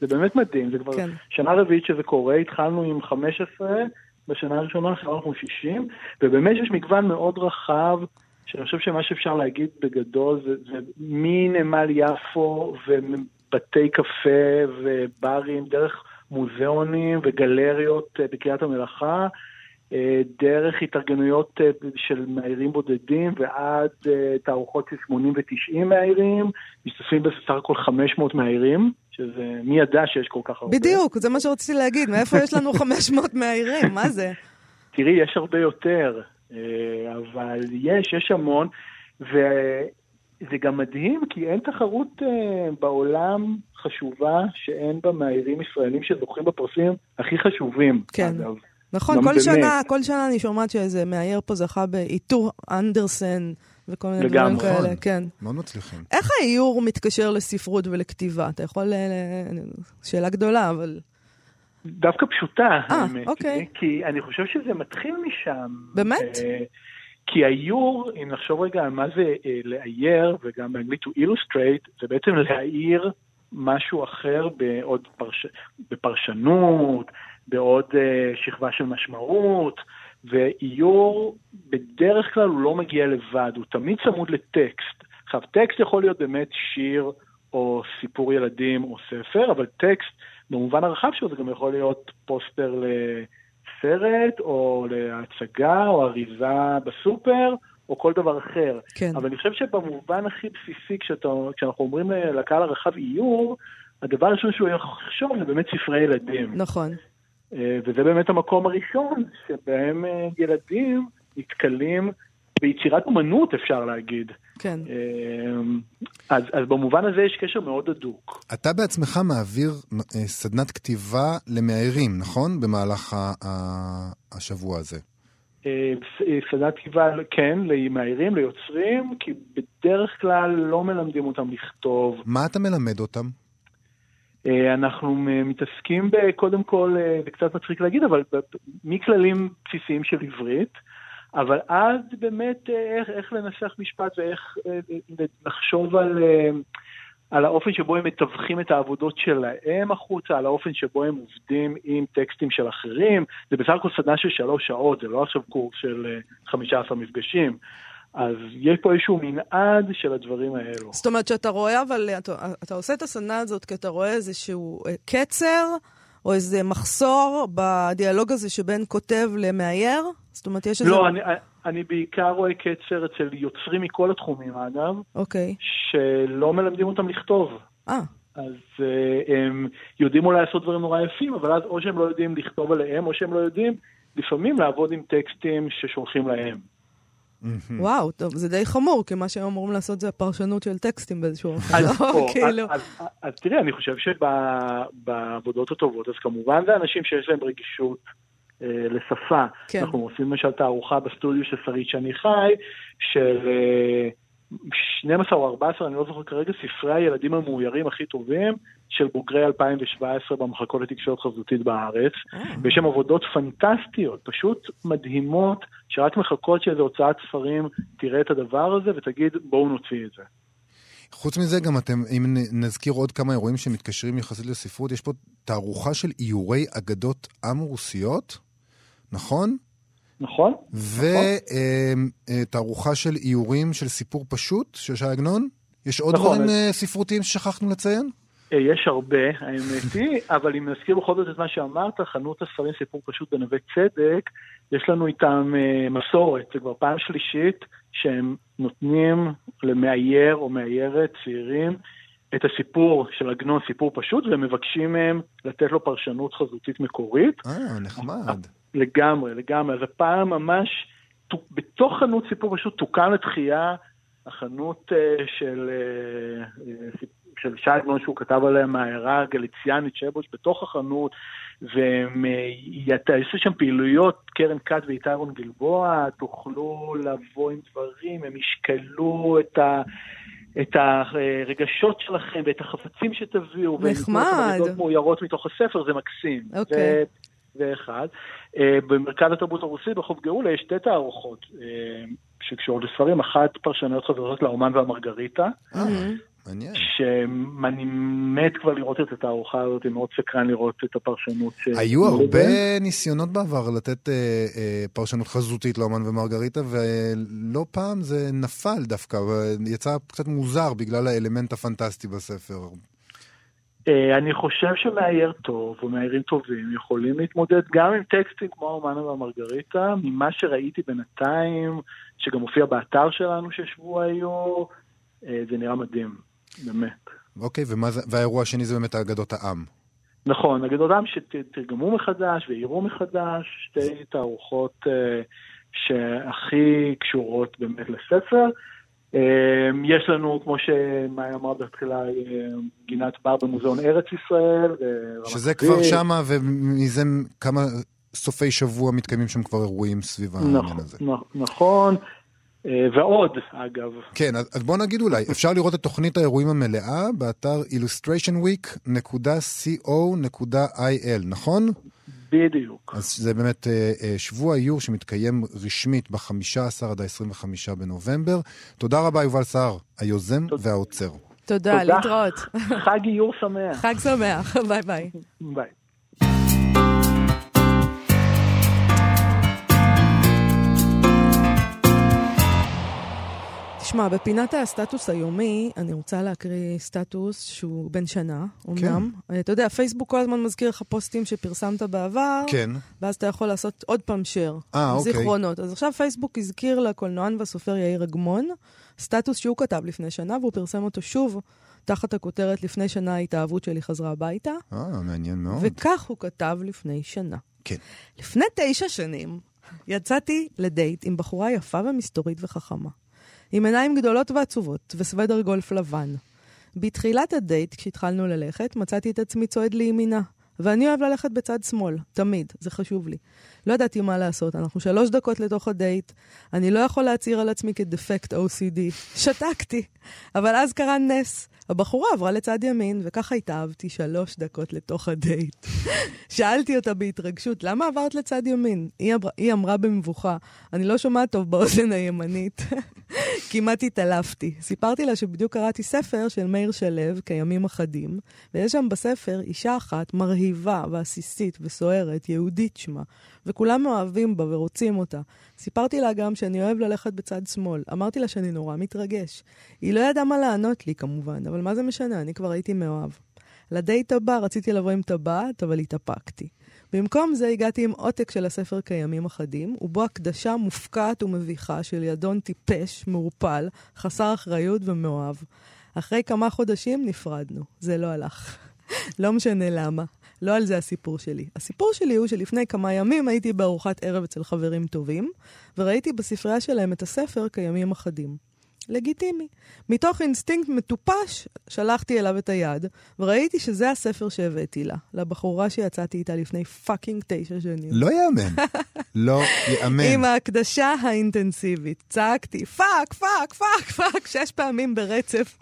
S4: זה באמת מדהים, זה כבר
S1: כן.
S4: שנה רביעית שזה קורה, התחלנו עם 15, בשנה הראשונה עכשיו אנחנו 60, ובאמת יש מגוון מאוד רחב, שאני חושב שמה שאפשר להגיד בגדול זה, זה מנמל יפו ובתי קפה וברים, דרך מוזיאונים וגלריות אה, בקריית המלאכה, דרך התארגנויות אה, של מאיירים בודדים ועד אה, תערוכות של 80 ו-90 מאיירים, משתתפים בסך הכל 500 מאיירים, שזה, מי ידע שיש כל כך הרבה.
S1: בדיוק, זה מה שרציתי להגיד. מאיפה יש לנו 500 מאיירים? מה זה?
S4: תראי, יש הרבה יותר, אה, אבל יש, יש המון, וזה גם מדהים, כי אין תחרות אה, בעולם חשובה שאין בה מאיירים ישראלים שזוכים בפרסים הכי חשובים.
S1: כן.
S4: אגב.
S1: נכון,
S4: גם
S1: כל
S4: באמת.
S1: שנה, כל שנה אני שומעת שאיזה מאייר פה זכה באיתור אנדרסן וכל מיני דברים
S4: לגמרי.
S1: כאלה,
S2: נכון.
S1: כן.
S2: מאוד מצליחים.
S1: איך האיור מתקשר לספרות ולכתיבה? אתה יכול... אה, ל- שאלה גדולה, אבל...
S4: דווקא פשוטה,
S1: אה,
S4: האמת.
S1: אוקיי.
S4: כי אני חושב שזה מתחיל משם.
S1: באמת?
S4: אה, כי האיור, אם נחשוב רגע על מה זה אה, לאייר, וגם באנגלית to illustrate, זה בעצם להאיר משהו אחר בעוד פרש... בפרשנות, בעוד אה, שכבה של משמעות, ואיור בדרך כלל הוא לא מגיע לבד, הוא תמיד צמוד לטקסט. עכשיו, טקסט יכול להיות באמת שיר או סיפור ילדים או ספר, אבל טקסט במובן הרחב שלו זה גם יכול להיות פוסטר לסרט או להצגה או אריזה בסופר או כל דבר אחר.
S1: כן.
S4: אבל אני חושב שבמובן הכי בסיסי כשאתה, כשאנחנו אומרים לקהל הרחב איור, הדבר הראשון שהוא יחשוב זה באמת ספרי ילדים.
S1: נכון.
S4: אה, וזה באמת המקום הראשון שבהם אה, ילדים נתקלים ביצירת אומנות, אפשר להגיד.
S1: כן.
S4: אה, אז, אז במובן הזה יש קשר מאוד הדוק.
S2: אתה בעצמך מעביר סדנת כתיבה למאיירים, נכון? במהלך ה- ה- השבוע הזה.
S4: סדנת כתיבה, כן, למאיירים, ליוצרים, כי בדרך כלל לא מלמדים אותם לכתוב.
S2: מה אתה מלמד אותם?
S4: אה, אנחנו מתעסקים קודם כל, אה, זה קצת מצחיק להגיד, אבל מכללים בסיסיים של עברית, אבל אז באמת אה, איך, איך לנסח משפט ואיך אה, לחשוב על, אה, על האופן שבו הם מתווכים את העבודות שלהם החוצה, על האופן שבו הם עובדים עם טקסטים של אחרים. זה בסך הכל סדנה של שלוש שעות, זה לא עכשיו קורס של אה, 15 מפגשים. אז יש פה איזשהו מנעד של הדברים האלו.
S1: זאת אומרת שאתה רואה, אבל אתה, אתה עושה את הסדנה הזאת כי אתה רואה איזשהו אה, קצר, או איזה מחסור בדיאלוג הזה שבין כותב למאייר? זאת אומרת, יש איזה...
S4: לא, אני, אני בעיקר רואה קצר אצל יוצרים מכל התחומים, אגב,
S1: אוקיי.
S4: שלא מלמדים אותם לכתוב.
S1: אה,
S4: אז uh, הם יודעים אולי לעשות דברים נורא יפים, אבל אז או שהם לא יודעים לכתוב עליהם, או שהם לא יודעים לפעמים לעבוד עם טקסטים ששולחים להם.
S1: וואו, טוב, זה די חמור, כי מה שהם אמורים לעשות זה הפרשנות של טקסטים באיזשהו אופן.
S4: אז,
S1: לא, כאילו.
S4: אז, אז, אז תראי, אני חושב שבעבודות הטובות, אז כמובן זה אנשים שיש להם רגישות אה, לשפה.
S1: כן.
S4: אנחנו עושים למשל תערוכה בסטודיו של שרית שני חי, של אה, 12 או 14, אני לא זוכר כרגע, ספרי הילדים המאוירים הכי טובים של בוגרי 2017 במחלקות לתקשורת חזותית בארץ.
S1: אה.
S4: ויש שם עבודות פנטסטיות, פשוט מדהימות, שרק מחכות שאיזו הוצאת ספרים תראה את הדבר הזה ותגיד, בואו נוציא את זה.
S2: חוץ מזה, גם אתם, אם נזכיר עוד כמה אירועים שמתקשרים יחסית לספרות, יש פה תערוכה של איורי אגדות עם רוסיות, נכון?
S4: נכון?
S2: ותערוכה של איורים של סיפור פשוט, של ש"י עגנון? יש עוד
S4: נכון,
S2: דברים
S4: אז-
S2: אה, ספרותיים ששכחנו לציין?
S4: אה, יש הרבה, האמת היא, אבל אם נזכיר בכל זאת את מה שאמרת, חנות הספרים סיפור פשוט בנווה צדק, יש לנו איתם אה, מסורת, זה כבר פעם שלישית שהם נותנים למאייר או מאיירת צעירים את הסיפור של עגנון, סיפור פשוט, והם מבקשים מהם לתת לו פרשנות חזותית מקורית.
S2: אה, נחמד.
S4: לגמרי, לגמרי. אז הפעם ממש, תו- בתוך חנות סיפור פשוט תוקן לתחייה החנות אה, של, אה, אה, של שי עגנון שהוא כתב עליה מהעיירה הגליציאנית שבוש בתוך החנות, והם אה, יעשו שם פעילויות, קרן כת ואיתרון גלבוע, תוכלו לבוא עם דברים, הם ישקלו את ה... את הרגשות שלכם ואת החפצים שתביאו. והם
S1: נחמד.
S4: אגדות מאוירות מתוך הספר, זה מקסים.
S1: אוקיי.
S4: זה- אחד. אה, במרכז התרבות הרוסי ברחוב גאולה יש שתי תערוכות אה, שקשורות לספרים, אחת פרשנויות חברות לאומן והמרגריטה,
S1: Mm-hmm.
S2: מעניין.
S4: שאני מת כבר לראות את התערוכה הזאת, אני מאוד סקרן לראות את הפרשנות. ש-
S2: היו הרבה ניסיונות בעבר לתת אה, אה, פרשנות חזותית לאומן ומרגריטה, ולא פעם זה נפל דווקא, ויצא קצת מוזר בגלל האלמנט הפנטסטי בספר.
S4: אה, אני חושב שמאייר טוב, או מאיירים טובים, יכולים להתמודד גם עם טקסטים כמו האומן והמרגריטה, ממה שראיתי בינתיים, שגם מופיע באתר שלנו ששבוע היו, אה, זה נראה מדהים, באמת.
S2: אוקיי, ומה זה, והאירוע השני זה באמת אגדות העם.
S4: נכון, אגדות עם שתרגמו מחדש ואיירו מחדש, שתי תערוכות אה, שהכי קשורות באמת לספר. אה, יש לנו, כמו שמאיה אמרה בתחילה, אה, גינת בר במוזיאון ארץ ישראל. ברמת
S2: שזה. כבר שמה, ומזה כמה סופי שבוע מתקיימים שם כבר אירועים סביב העניין
S4: נכון,
S2: הזה.
S4: נכון, אה, ועוד, אגב.
S2: כן, אז בוא נגיד אולי, אפשר לראות את תוכנית האירועים המלאה באתר illustrationweek.co.il, נכון?
S4: בדיוק.
S2: אז זה באמת אה, אה, שבוע איור שמתקיים רשמית ב-15 עד ה-25 בנובמבר. תודה רבה, יובל סער, היוזם והאוצר.
S1: תודה,
S4: תודה.
S1: להתראות.
S4: חג איור שמח.
S1: חג שמח, ביי ביי.
S4: ביי.
S1: תשמע, בפינת הסטטוס היומי, אני רוצה להקריא סטטוס שהוא בן שנה, אמנם. כן. אתה יודע, פייסבוק כל הזמן מזכיר לך פוסטים שפרסמת בעבר,
S2: כן.
S1: ואז אתה יכול לעשות עוד פעם share.
S2: אה, אוקיי.
S1: זיכרונות. אז עכשיו פייסבוק הזכיר לקולנוען והסופר יאיר אגמון, סטטוס שהוא כתב לפני שנה, והוא פרסם אותו שוב, תחת הכותרת לפני שנה ההתאהבות שלי חזרה הביתה,
S2: אה, מעניין מאוד.
S1: וכך הוא כתב לפני שנה.
S2: כן.
S1: לפני תשע שנים יצאתי לדייט עם בחורה יפה ומסתורית וחכמה. עם עיניים גדולות ועצובות וסוודר גולף לבן. בתחילת הדייט, כשהתחלנו ללכת, מצאתי את עצמי צועד לימינה. ואני אוהב ללכת בצד שמאל, תמיד, זה חשוב לי. לא ידעתי מה לעשות, אנחנו שלוש דקות לתוך הדייט, אני לא יכול להצהיר על עצמי כדפקט OCD. שתקתי. אבל אז קרה נס. הבחורה עברה לצד ימין, וככה התאהבתי שלוש דקות לתוך הדייט. שאלתי אותה בהתרגשות, למה עברת לצד ימין? היא, אמר, היא אמרה במבוכה, אני לא שומעת טוב באוזן הימנית. כמעט התעלפתי. סיפרתי לה שבדיוק קראתי ספר של מאיר שלו, כימים אחדים, ויש שם בספר אישה אחת מרהיבה ועסיסית וסוערת, יהודית שמה, וכולם אוהבים בה ורוצים אותה. סיפרתי לה גם שאני אוהב ללכת בצד שמאל. אמרתי לה שאני נורא מתרגש. היא לא ידעה מה לענות לי כמובן, אבל מה זה משנה, אני כבר הייתי מאוהב. לדייט הבא רציתי לבוא עם טבעת, אבל התאפקתי. במקום זה הגעתי עם עותק של הספר קיימים אחדים, ובו הקדשה מופקעת ומביכה של ידון טיפש, מעורפל, חסר אחריות ומאוהב. אחרי כמה חודשים נפרדנו. זה לא הלך. לא משנה למה. לא על זה הסיפור שלי. הסיפור שלי הוא שלפני כמה ימים הייתי בארוחת ערב אצל חברים טובים, וראיתי בספרייה שלהם את הספר כימים אחדים. לגיטימי. מתוך אינסטינקט מטופש, שלחתי אליו את היד, וראיתי שזה הספר שהבאתי לה, לבחורה שיצאתי איתה לפני fucking תשע שנים.
S2: לא יאמן. לא יאמן.
S1: עם ההקדשה האינטנסיבית. צעקתי, fuck, fuck, fuck, fuck, שש פעמים ברצף,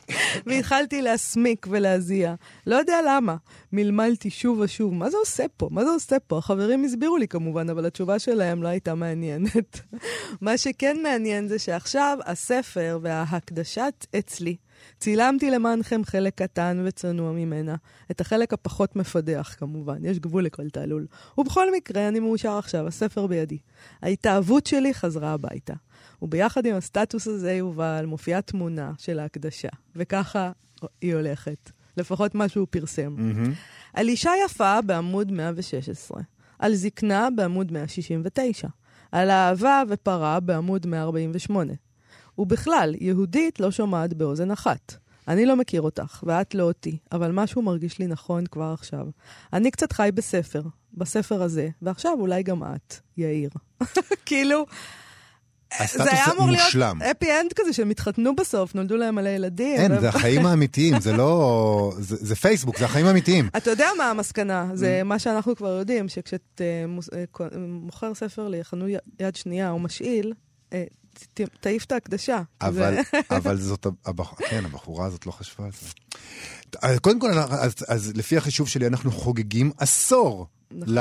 S1: והתחלתי להסמיק ולהזיע. לא יודע למה. מלמלתי שוב ושוב, מה זה עושה פה? מה זה עושה פה? החברים הסבירו לי כמובן, אבל התשובה שלהם לא הייתה מעניינת. מה שכן מעניין זה שעכשיו הספר וההקדשת אצלי. צילמתי למענכם חלק קטן וצנוע ממנה. את החלק הפחות מפדח, כמובן. יש גבול לכל תעלול. ובכל מקרה, אני מאושר עכשיו, הספר בידי. ההתאהבות שלי חזרה הביתה. וביחד עם הסטטוס הזה, יובל, מופיעה תמונה של ההקדשה. וככה היא הולכת. לפחות מה שהוא פרסם.
S2: מהמם.
S1: על אישה יפה בעמוד 116, על זקנה בעמוד 169, על אהבה ופרה בעמוד 148. ובכלל, יהודית לא שומעת באוזן אחת. אני לא מכיר אותך, ואת לא אותי, אבל משהו מרגיש לי נכון כבר עכשיו. אני קצת חי בספר, בספר הזה, ועכשיו אולי גם את, יאיר. כאילו,
S2: הסטטוס
S1: זה היה אמור להיות
S2: מושלם.
S1: happy end כזה, שהם התחתנו בסוף, נולדו להם מלא ילדים.
S2: אין,
S1: ו-
S2: זה החיים האמיתיים, זה לא... זה זה פייסבוק, זה החיים האמיתיים.
S1: אתה יודע מה המסקנה? זה
S2: Mm.
S1: מה שאנחנו כבר יודעים, שכשאתה מוכר ספר לחנות יד שנייה או משאיל, ת- תעיף את ההקדשה.
S2: אבל,
S1: זה-
S2: אבל זאת, הבח... כן, הבחורה הזאת לא חשבה על זה. קודם כל, אז, אז לפי החישוב שלי, אנחנו חוגגים עשור.
S1: נכון.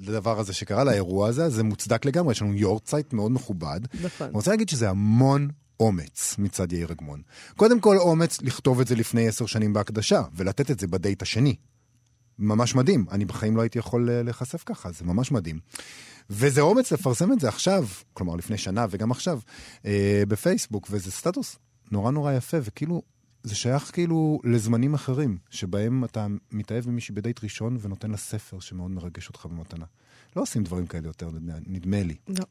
S2: לדבר הזה שקרה, לאירוע הזה, זה מוצדק לגמרי, יש לנו יורצייט מאוד מכובד.
S1: נכון.
S2: אני רוצה להגיד שזה המון אומץ מצד יאיר אגמון. קודם כל אומץ לכתוב את זה לפני עשר שנים בהקדשה, ולתת את זה בדייט השני. ממש מדהים. אני בחיים לא הייתי יכול אה, להיחשף ככה, זה ממש מדהים. וזה אומץ לפרסם את זה עכשיו, כלומר לפני שנה וגם עכשיו, אה, בפייסבוק, וזה סטטוס נורא נורא יפה, וכאילו, זה שייך כאילו לזמנים אחרים, שבהם אתה מתאהב במישהי בדייט ראשון ונותן לה ספר שמאוד מרגש אותך במתנה. לא עושים דברים כאלה יותר, נדמה- לי.
S1: לא.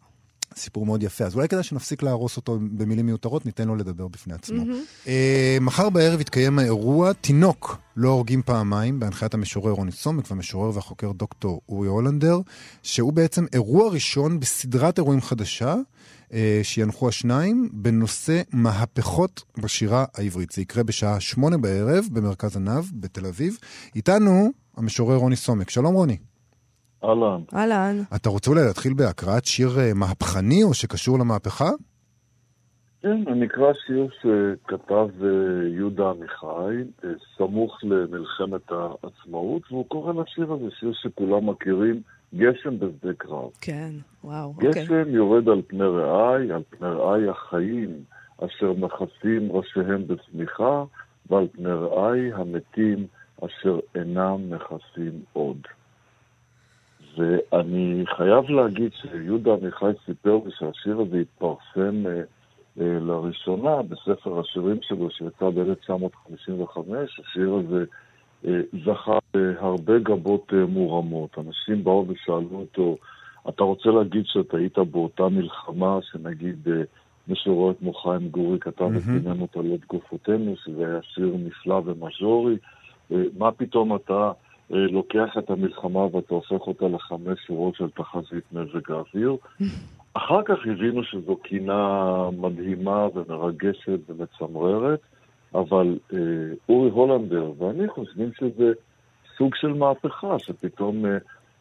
S2: סיפור מאוד יפה, אז אולי כדאי שנפסיק להרוס אותו במילים מיותרות, ניתן לו לדבר בפני עצמו. אה, מחר בערב יתקיים האירוע תינוק לא הורגים פעמיים, בהנחיית המשורר רוני סומק והמשורר והחוקר דוקטור אורי הולנדר, שהוא בעצם אירוע ראשון בסדרת אירועים חדשה, שינחו השניים, בנושא מהפכות בשירה העברית. זה יקרה בשעה שמונה בערב במרכז עניו בתל אביב. איתנו המשורר רוני סומק. שלום רוני.
S5: אהלן.
S1: אהלן.
S2: אתה רוצה אולי להתחיל בהקראת שיר אה, מהפכני או שקשור למהפכה?
S5: כן, אני אקרא שיר שכתב אה, יהודה עמיחי, אה, סמוך למלחמת העצמאות, והוא קורא לשיר הזה, שיר שכולם מכירים, גשם בשדה קרב.
S1: כן, וואו, אוקיי.
S5: גשם יורד על פני רעי, על פני רעי החיים, אשר מכסים ראשיהם בצמיחה, ועל פני רעי המתים, אשר אינם מכסים עוד. ואני חייב להגיד שיהודה עמיחי סיפר לי שהשיר הזה התפרסם אה, אה, לראשונה בספר השירים שלו שיצא ב-1955. השיר הזה זכה בהרבה גבות אה, מורמות. אנשים באו ושאלו אותו, אתה רוצה להגיד שאתה היית באותה מלחמה שנגיד אה, משורר כמו חיים גורי כתב את פינינו אותה לית גופותינו, שזה היה שיר נפלא ומז'ורי. אה, מה פתאום אתה אה, לוקח את המלחמה ואתה הופך אותה לחמש שורות של תחזית מזג האוויר? אחר כך הבינו שזו קינה מדהימה ומרגשת ומצמררת, אבל אה, אורי הולנדר ואני חושבים שזה סוג של מהפכה, שפתאום אה,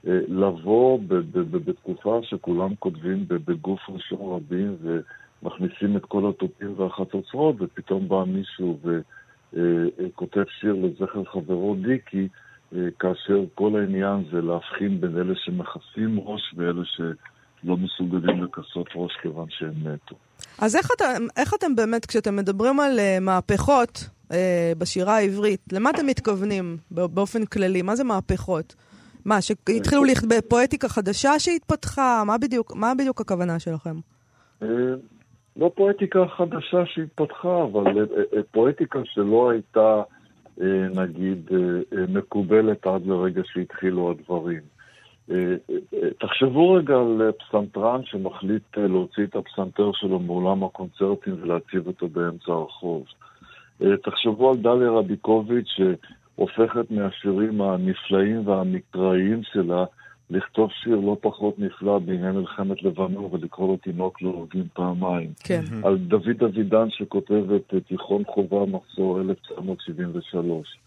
S5: אה, לבוא ב- ב- ב- בתקופה שכולם כותבים בגוף ראשון רבים ומכניסים את כל התופים והחצוצרות, ופתאום בא מישהו וכותב שיר לזכר חברו דיקי, אה, כאשר כל העניין זה להבחין בין אלה שמכסים ראש ואלה שלא מסוגלים לכסות ראש כיוון שהם מתו.
S1: אז איך, אתה, איך אתם באמת, כשאתם מדברים על uh, מהפכות uh, בשירה העברית, למה אתם מתכוונים בא- באופן כללי? מה זה מהפכות? מה, שהתחילו לכתוב פואטיקה חדשה שהתפתחה? מה בדיוק, מה בדיוק הכוונה שלכם?
S5: אה, לא פואטיקה חדשה שהתפתחה, אבל אה, אה, פואטיקה שלא הייתה, אה, נגיד, אה, אה, מקובלת עד לרגע שהתחילו הדברים. אה, אה, תחשבו רגע על אה, פסנתרן שמחליט להוציא את הפסנתר שלו מאולם הקונצרטים ולהציב אותו באמצע הרחוב. תחשבו על דליה רביקוביץ', שהופכת מהשירים הנפלאים והמקראיים שלה לכתוב שיר לא פחות נפלא בעניין מלחמת לבנון ולקרוא לו תינוק לא הורגים פעמיים.
S1: כן.
S5: על דוד אבידן שכותב את תיכון חובה מחזור 1973.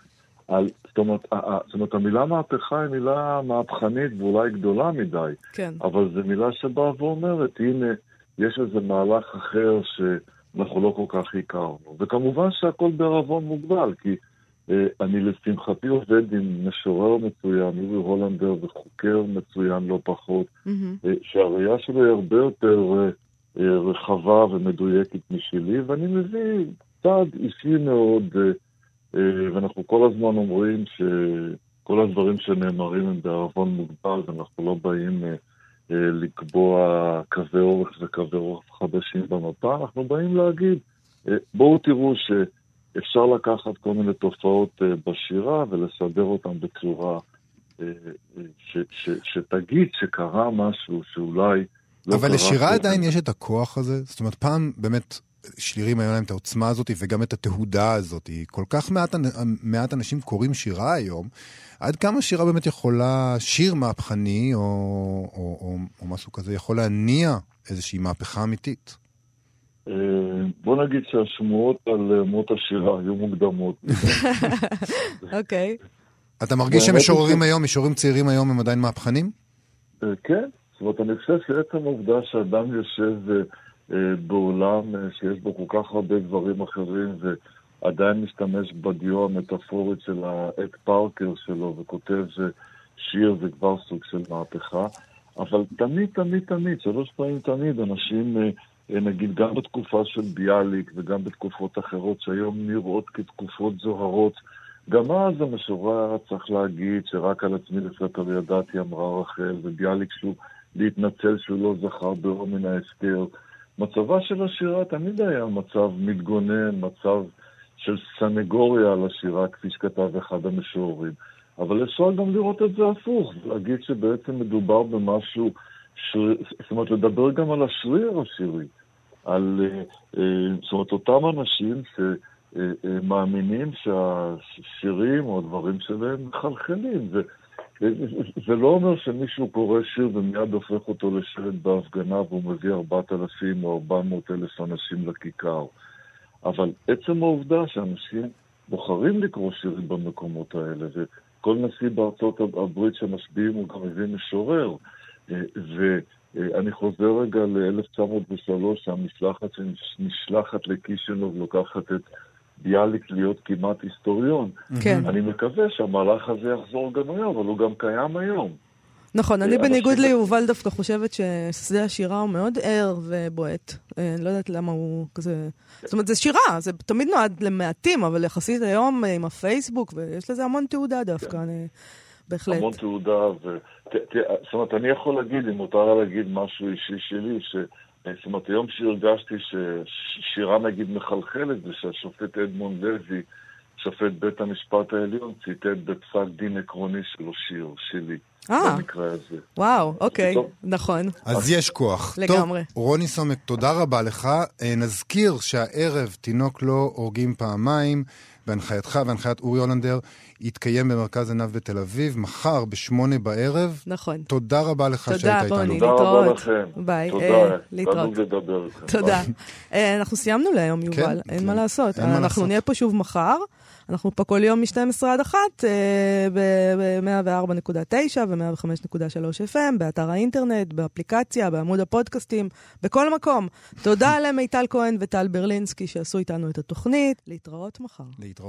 S5: על, זאת, אומרת, זאת אומרת, המילה מהפכה היא מילה מהפכנית ואולי גדולה מדי,
S1: כן.
S5: אבל זו מילה שבאה ואומרת, הנה, יש איזה מהלך אחר שאנחנו לא כל כך הכרנו. וכמובן שהכל בערבון מוגבל, כי אה, אני לשמחתי עובד עם משורר מצוין, אורי הולנדר, וחוקר מצוין לא פחות,
S1: מהמם.
S5: אה, שהראייה שלו היא הרבה יותר אה, אה, רחבה ומדויקת משלי, ואני מביא צד אישי מאוד, אה, ואנחנו כל הזמן אומרים שכל הדברים שנאמרים הם בערבון מוגבל, ואנחנו לא באים אה, אה, לקבוע קווי אורך וקווי אורך חדשים במפה, אנחנו באים להגיד, אה, בואו תראו שאפשר לקחת כל מיני תופעות אה, בשירה ולסדר אותן בצורה אה, אה, ש, ש, שתגיד שקרה משהו שאולי לא
S2: אבל לשירה. עדיין יש את הכוח הזה? זאת אומרת, פעם באמת שירים היו להם את העוצמה הזאת וגם את התהודה הזאת. כל כך מעט, מעט אנשים קוראים שירה היום. עד כמה שירה באמת יכולה, שיר מהפכני או, או, או, או משהו כזה, יכול להניע איזושהי מהפכה אמיתית?
S5: אה, בוא נגיד שהשמועות על אה, מות השירה היו מוקדמות.
S1: אוקיי.
S2: אתה מרגיש שמשוררים היום, משוררים צעירים היום הם עדיין מהפכנים?
S5: אה, כן, זאת אומרת, אני חושב שעצם העובדה שאדם יושב אה, אה, בעולם אה, שיש בו כל כך הרבה דברים אחרים ועדיין משתמש בדיו המטאפורית של האט פארקר שלו וכותב שיר זה כבר סוג של מהפכה, אבל תמיד, תמיד, תמיד, שלוש פעמים תמיד, אנשים, אה, אה, נגיד גם בתקופה של ביאליק וגם בתקופות אחרות שהיום נראות כתקופות זוהרות, גם אז המשורר צריך להגיד שרק על עצמי לפתע ידעתי, אמרה רחל, וביאליק שהוא להתנצל שהוא לא זכר באור מן ההסתר. מצבה של השירה תמיד היה מצב מתגונן, מצב של סנגוריה על השירה, כפי שכתב אחד המשוררים. אבל אפשר גם לראות את זה הפוך, להגיד שבעצם מדובר במשהו, שריר, זאת אומרת, לדבר גם על השריר השירי, על, אה, אה, זאת אומרת, אותם אנשים ש... אה, אה, מאמינים שהשירים או הדברים שלהם מחלחלים. ו- זה לא אומר שמישהו קורא שיר ומיד הופך אותו לשלט בהפגנה והוא מביא 4,000 או 400 אלף אנשים לכיכר. אבל עצם העובדה שאנשים בוחרים לקרוא שירים במקומות האלה, וכל נשיא בארצות הברית שמשביעים הוא גם מביא משורר, ואני חוזר רגע ל-1903, שהמשלחת שנשלחת לקישינוב לוקחת את ביאליק להיות כמעט היסטוריון.
S1: כן.
S5: אני מקווה שהמהלך הזה יחזור גם היום, אבל הוא גם קיים היום.
S1: נכון, אני
S5: אה,
S1: בניגוד ליובל דווקא חושבת ששדה השירה הוא מאוד ער ובועט. אה, אני לא יודעת למה הוא כזה... זאת אומרת, זה שירה, זה תמיד נועד למעטים, אבל יחסית היום אה, עם הפייסבוק, ויש לזה המון תעודה דווקא, אני... בהחלט.
S5: המון תעודה, ו... זאת אומרת, אני יכול להגיד, אם מותר להגיד משהו אישי שלי, ש... זאת אומרת, היום שהרגשתי ששירה נגיד מחלחלת, זה שהשופט אדמונד לוי, שופט בית המשפט העליון, ציטט בפסק דין עקרוני שלו שיר שלי,
S1: אה. וואו, אוקיי,
S5: טוב.
S1: נכון.
S2: אז יש כוח.
S1: לגמרי.
S2: טוב, רוני סומק, תודה רבה לך. אה, נזכיר שהערב תינוק לא הורגים פעמיים, בהנחייתך והנחיית אורי הולנדר, יתקיים במרכז עיניו בתל אביב, מחר בשמונה בערב.
S1: נכון.
S2: תודה רבה לך
S1: תודה,
S2: שהיית. איתנו.
S5: תודה רבה
S1: להתראות.
S5: לכם.
S1: ביי,
S5: תודה,
S1: אה, להתראות.
S5: תענוג לדבר איתכם.
S1: תודה. אה, אנחנו סיימנו להיום, יובל,
S2: כן,
S1: אין
S2: כן.
S1: מה לעשות.
S2: אין מה
S1: אנחנו. נהיה פה שוב מחר. אנחנו פה כל יום מ-12 עד 1 ב-104.9 ו-105.3 FM, באתר האינטרנט, באפליקציה, בעמוד הפודקאסטים, בכל מקום. תודה למיטל כהן וטל ברלינסקי שעשו איתנו את התוכנית. להתראות מחר.
S2: להתראות